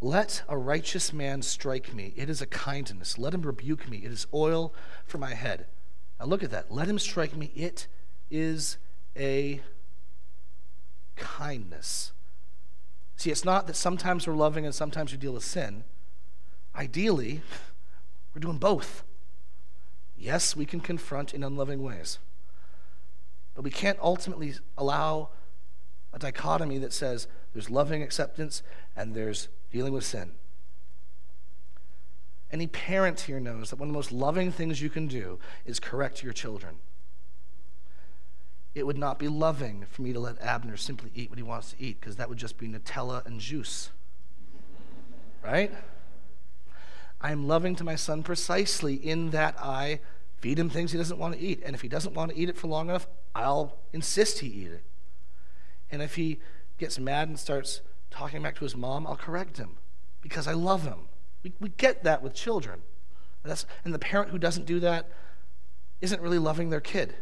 Let a righteous man strike me. It is a kindness. Let him rebuke me. It is oil for my head. Now look at that. Let him strike me. It is a kindness. See, it's not that sometimes we're loving and sometimes we deal with sin. Ideally, we're doing both. Yes, we can confront in unloving ways, but we can't ultimately allow a dichotomy that says there's loving acceptance and there's dealing with sin. Any parent here knows that one of the most loving things you can do is correct your children. It would not be loving for me to let Abner simply eat what he wants to eat because that would just be Nutella and juice. Right? I am loving to my son precisely in that I feed him things he doesn't want to eat. And if he doesn't want to eat it for long enough, I'll insist he eat it. And if he gets mad and starts talking back to his mom, I'll correct him because I love him. We, we get that with children. And, that's, and the parent who doesn't do that isn't really loving their kid.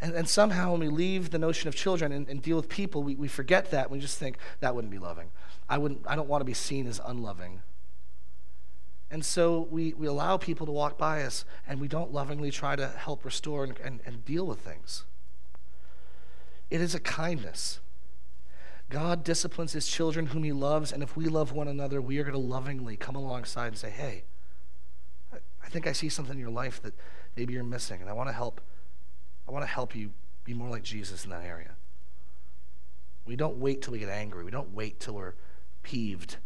And, and somehow, when we leave the notion of children and, and deal with people, we, we forget that. We just think that wouldn't be loving. I, wouldn't, I don't want to be seen as unloving. And so we, we allow people to walk by us, and we don't lovingly try to help restore and, and, and deal with things. It is a kindness. God disciplines his children whom he loves, and if we love one another, we are going to lovingly come alongside and say, Hey, I think I see something in your life that maybe you're missing, and I want to help. I want to help you be more like Jesus in that area. We don't wait till we get angry. We don't wait till we're peeved.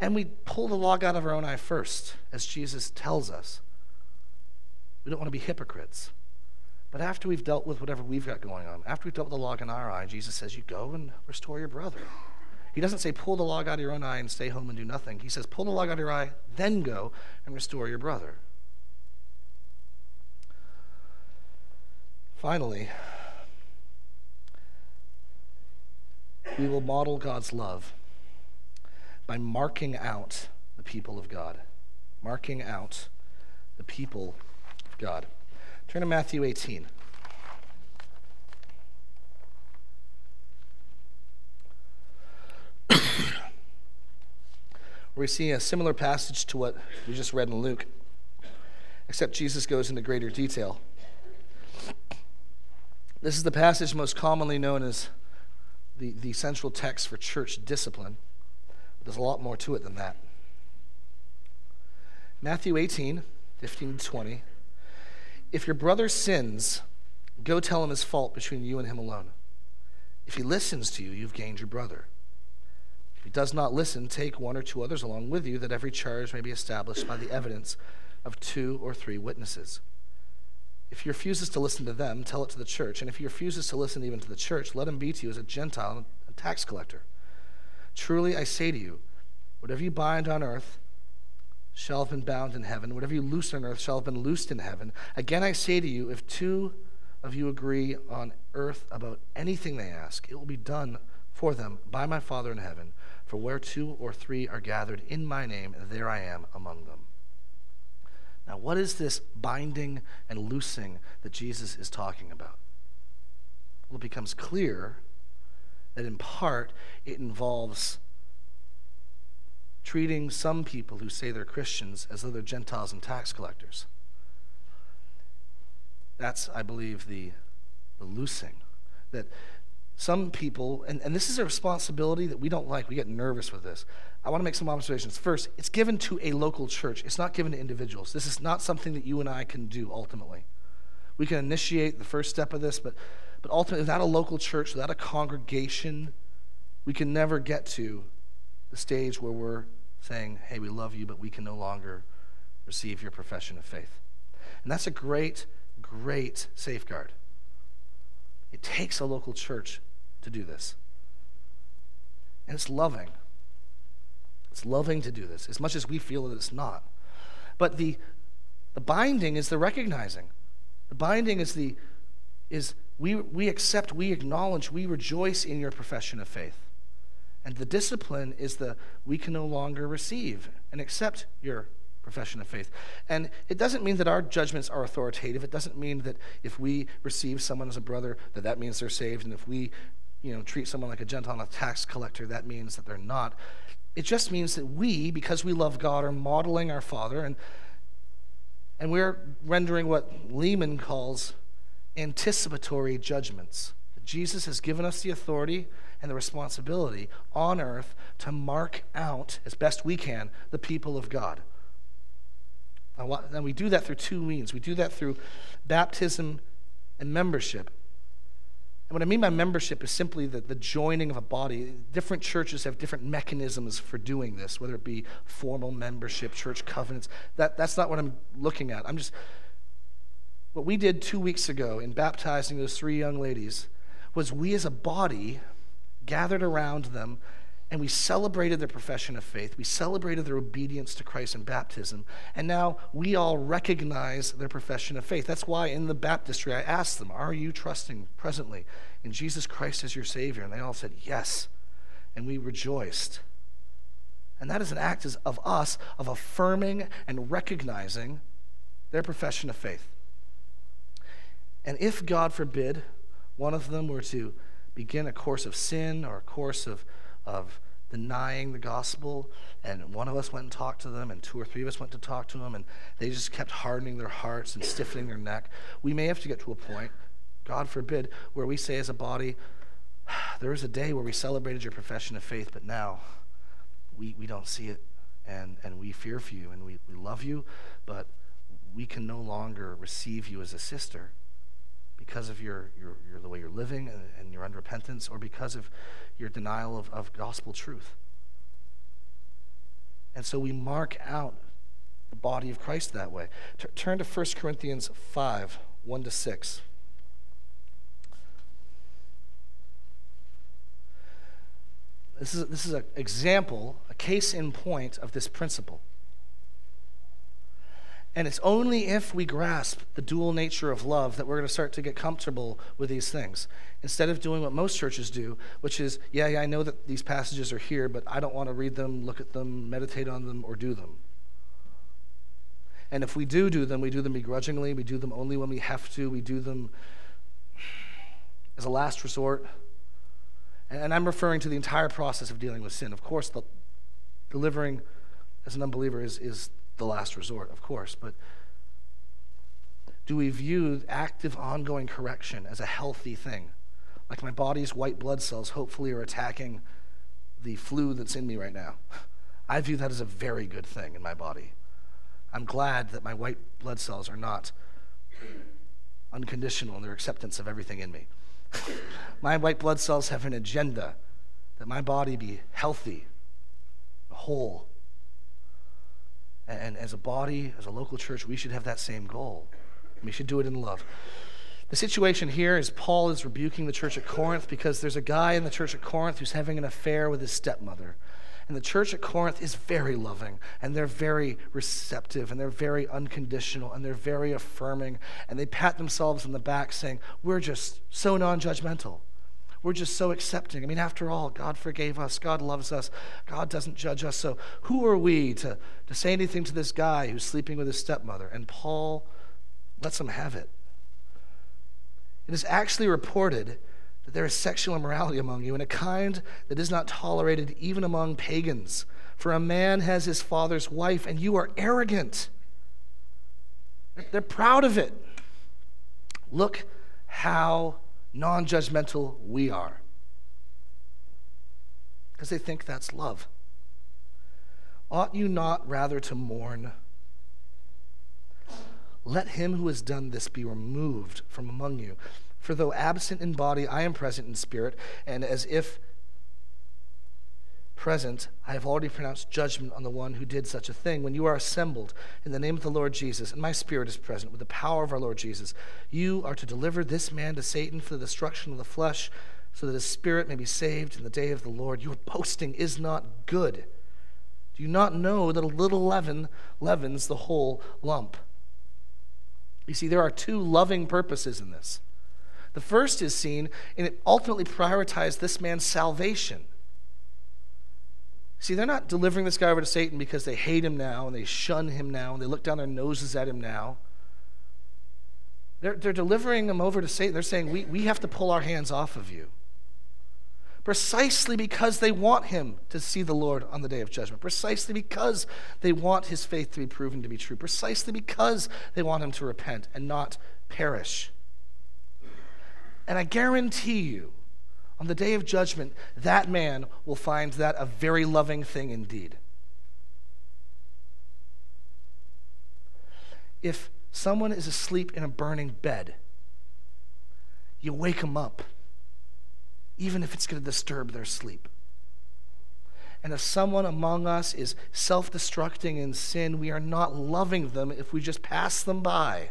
And we pull the log out of our own eye first, as Jesus tells us. We don't want to be hypocrites. But after we've dealt with whatever we've got going on, after we've dealt with the log in our eye, Jesus says, You go and restore your brother. He doesn't say, Pull the log out of your own eye and stay home and do nothing. He says, Pull the log out of your eye, then go and restore your brother. Finally, we will model God's love by marking out the people of God. Marking out the people of God. Turn to Matthew 18. Where we see a similar passage to what we just read in Luke, except Jesus goes into greater detail. This is the passage most commonly known as the, the central text for church discipline. But there's a lot more to it than that. Matthew 18, 15 to 20 if your brother sins, go tell him his fault between you and him alone. If he listens to you, you've gained your brother. If he does not listen, take one or two others along with you, that every charge may be established by the evidence of two or three witnesses. If he refuses to listen to them, tell it to the church. And if he refuses to listen even to the church, let him be to you as a Gentile and a tax collector. Truly, I say to you, whatever you bind on earth shall have been bound in heaven. Whatever you loose on earth shall have been loosed in heaven. Again, I say to you, if two of you agree on earth about anything they ask, it will be done for them by my Father in heaven. For where two or three are gathered in my name, there I am among them. Now, what is this binding and loosing that Jesus is talking about? Well, it becomes clear that in part it involves treating some people who say they're Christians as though they're Gentiles and tax collectors. That's, I believe, the, the loosing. That some people, and, and this is a responsibility that we don't like, we get nervous with this. I want to make some observations. First, it's given to a local church, it's not given to individuals. This is not something that you and I can do ultimately. We can initiate the first step of this, but, but ultimately, without a local church, without a congregation, we can never get to the stage where we're saying, hey, we love you, but we can no longer receive your profession of faith. And that's a great, great safeguard. It takes a local church to do this. And it's loving. It's loving to do this, as much as we feel that it's not. But the, the binding is the recognizing. The binding is the is we, we accept, we acknowledge, we rejoice in your profession of faith. And the discipline is the we can no longer receive and accept your profession of faith. And it doesn't mean that our judgments are authoritative. It doesn't mean that if we receive someone as a brother, that that means they're saved. And if we you know, treat someone like a Gentile and a tax collector, that means that they're not. It just means that we, because we love God, are modeling our Father, and, and we're rendering what Leeman calls anticipatory judgments. Jesus has given us the authority and the responsibility on earth to mark out, as best we can, the people of God. And we do that through two means. We do that through baptism and membership. And what I mean by membership is simply the, the joining of a body. Different churches have different mechanisms for doing this, whether it be formal membership, church covenants. That, that's not what I'm looking at. I'm just, what we did two weeks ago in baptizing those three young ladies was we as a body gathered around them and we celebrated their profession of faith. We celebrated their obedience to Christ in baptism. And now we all recognize their profession of faith. That's why in the baptistry I asked them, Are you trusting presently in Jesus Christ as your Savior? And they all said, Yes. And we rejoiced. And that is an act of us of affirming and recognizing their profession of faith. And if, God forbid, one of them were to begin a course of sin or a course of of denying the gospel. And one of us went and talked to them, and two or three of us went to talk to them, and they just kept hardening their hearts and stiffening their neck. We may have to get to a point, God forbid, where we say as a body, there was a day where we celebrated your profession of faith, but now we, we don't see it, and, and we fear for you, and we, we love you, but we can no longer receive you as a sister because of your, your, your the way you're living and, and your unrepentance, or because of your denial of, of gospel truth. And so we mark out the body of Christ that way. T- turn to 1 Corinthians 5 1 to 6. This is, this is an example, a case in point of this principle. And it's only if we grasp the dual nature of love that we're going to start to get comfortable with these things. Instead of doing what most churches do, which is, yeah, yeah, I know that these passages are here, but I don't want to read them, look at them, meditate on them, or do them. And if we do do them, we do them begrudgingly. We do them only when we have to. We do them as a last resort. And I'm referring to the entire process of dealing with sin. Of course, the delivering as an unbeliever is, is the last resort, of course, but do we view active, ongoing correction as a healthy thing? Like my body's white blood cells hopefully are attacking the flu that's in me right now. I view that as a very good thing in my body. I'm glad that my white blood cells are not unconditional in their acceptance of everything in me. my white blood cells have an agenda that my body be healthy, whole, and as a body, as a local church, we should have that same goal. We should do it in love. The situation here is Paul is rebuking the church at Corinth because there's a guy in the church at Corinth who's having an affair with his stepmother. And the church at Corinth is very loving, and they're very receptive, and they're very unconditional, and they're very affirming, and they pat themselves on the back saying, We're just so non judgmental. We're just so accepting. I mean, after all, God forgave us. God loves us. God doesn't judge us. So who are we to, to say anything to this guy who's sleeping with his stepmother? And Paul lets him have it. It is actually reported that there is sexual immorality among you, and a kind that is not tolerated even among pagans. For a man has his father's wife, and you are arrogant. They're proud of it. Look how non judgmental we are. Because they think that's love. Ought you not rather to mourn? Let him who has done this be removed from among you. For though absent in body, I am present in spirit, and as if present, I have already pronounced judgment on the one who did such a thing. When you are assembled in the name of the Lord Jesus, and my spirit is present with the power of our Lord Jesus, you are to deliver this man to Satan for the destruction of the flesh, so that his spirit may be saved in the day of the Lord. Your boasting is not good. Do you not know that a little leaven leavens the whole lump? You see, there are two loving purposes in this. The first is seen, and it ultimately prioritized this man's salvation. See, they're not delivering this guy over to Satan because they hate him now and they shun him now and they look down their noses at him now. They're, they're delivering him over to Satan. They're saying, we, we have to pull our hands off of you. Precisely because they want him to see the Lord on the day of judgment. Precisely because they want his faith to be proven to be true. Precisely because they want him to repent and not perish. And I guarantee you, on the day of judgment, that man will find that a very loving thing indeed. If someone is asleep in a burning bed, you wake them up, even if it's going to disturb their sleep. And if someone among us is self destructing in sin, we are not loving them if we just pass them by.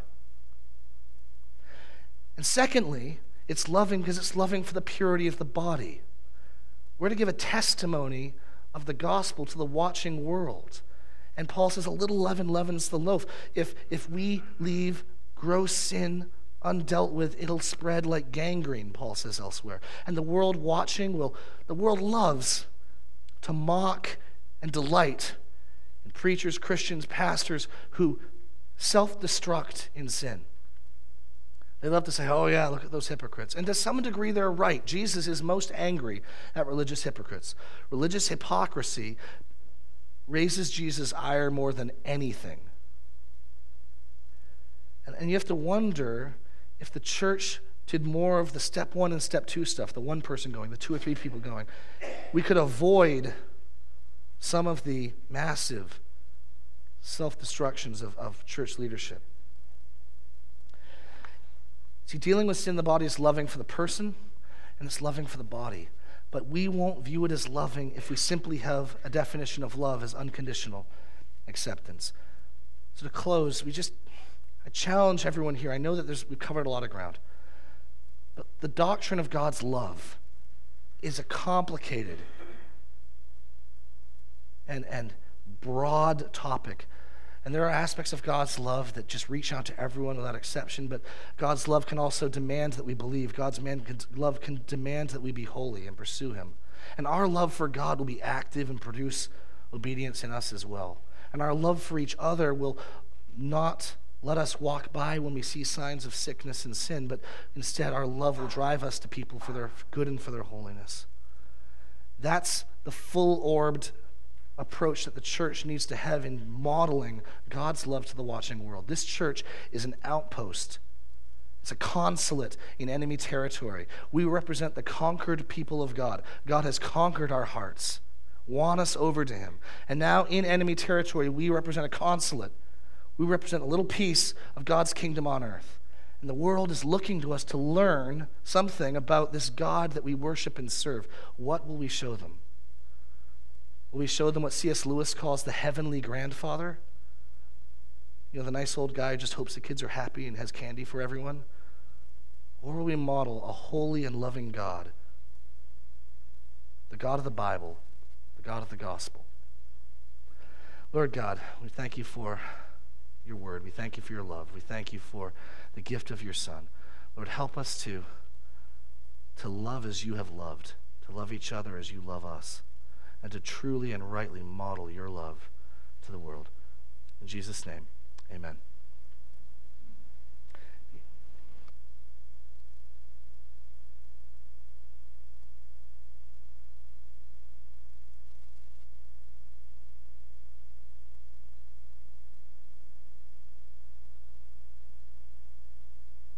And secondly, it's loving because it's loving for the purity of the body. We're to give a testimony of the gospel to the watching world. And Paul says, a little leaven leavens the loaf. If, if we leave gross sin undealt with, it'll spread like gangrene, Paul says elsewhere. And the world watching will, the world loves to mock and delight in preachers, Christians, pastors who self destruct in sin. They love to say, oh, yeah, look at those hypocrites. And to some degree, they're right. Jesus is most angry at religious hypocrites. Religious hypocrisy raises Jesus' ire more than anything. And, and you have to wonder if the church did more of the step one and step two stuff, the one person going, the two or three people going, we could avoid some of the massive self destructions of, of church leadership. See, dealing with sin in the body is loving for the person and it's loving for the body. But we won't view it as loving if we simply have a definition of love as unconditional acceptance. So to close, we just I challenge everyone here. I know that there's, we've covered a lot of ground. But the doctrine of God's love is a complicated and, and broad topic and there are aspects of God's love that just reach out to everyone without exception, but God's love can also demand that we believe. God's love can demand that we be holy and pursue Him. And our love for God will be active and produce obedience in us as well. And our love for each other will not let us walk by when we see signs of sickness and sin, but instead our love will drive us to people for their good and for their holiness. That's the full orbed approach that the church needs to have in modeling God's love to the watching world. This church is an outpost. It's a consulate in enemy territory. We represent the conquered people of God. God has conquered our hearts, won us over to Him. And now in enemy territory, we represent a consulate. We represent a little piece of God's kingdom on earth. And the world is looking to us to learn something about this God that we worship and serve. What will we show them? Will we show them what C.S. Lewis calls the heavenly grandfather? You know, the nice old guy who just hopes the kids are happy and has candy for everyone? Or will we model a holy and loving God? The God of the Bible, the God of the gospel. Lord God, we thank you for your word. We thank you for your love. We thank you for the gift of your Son. Lord, help us to, to love as you have loved, to love each other as you love us and to truly and rightly model your love to the world. In Jesus' name, amen.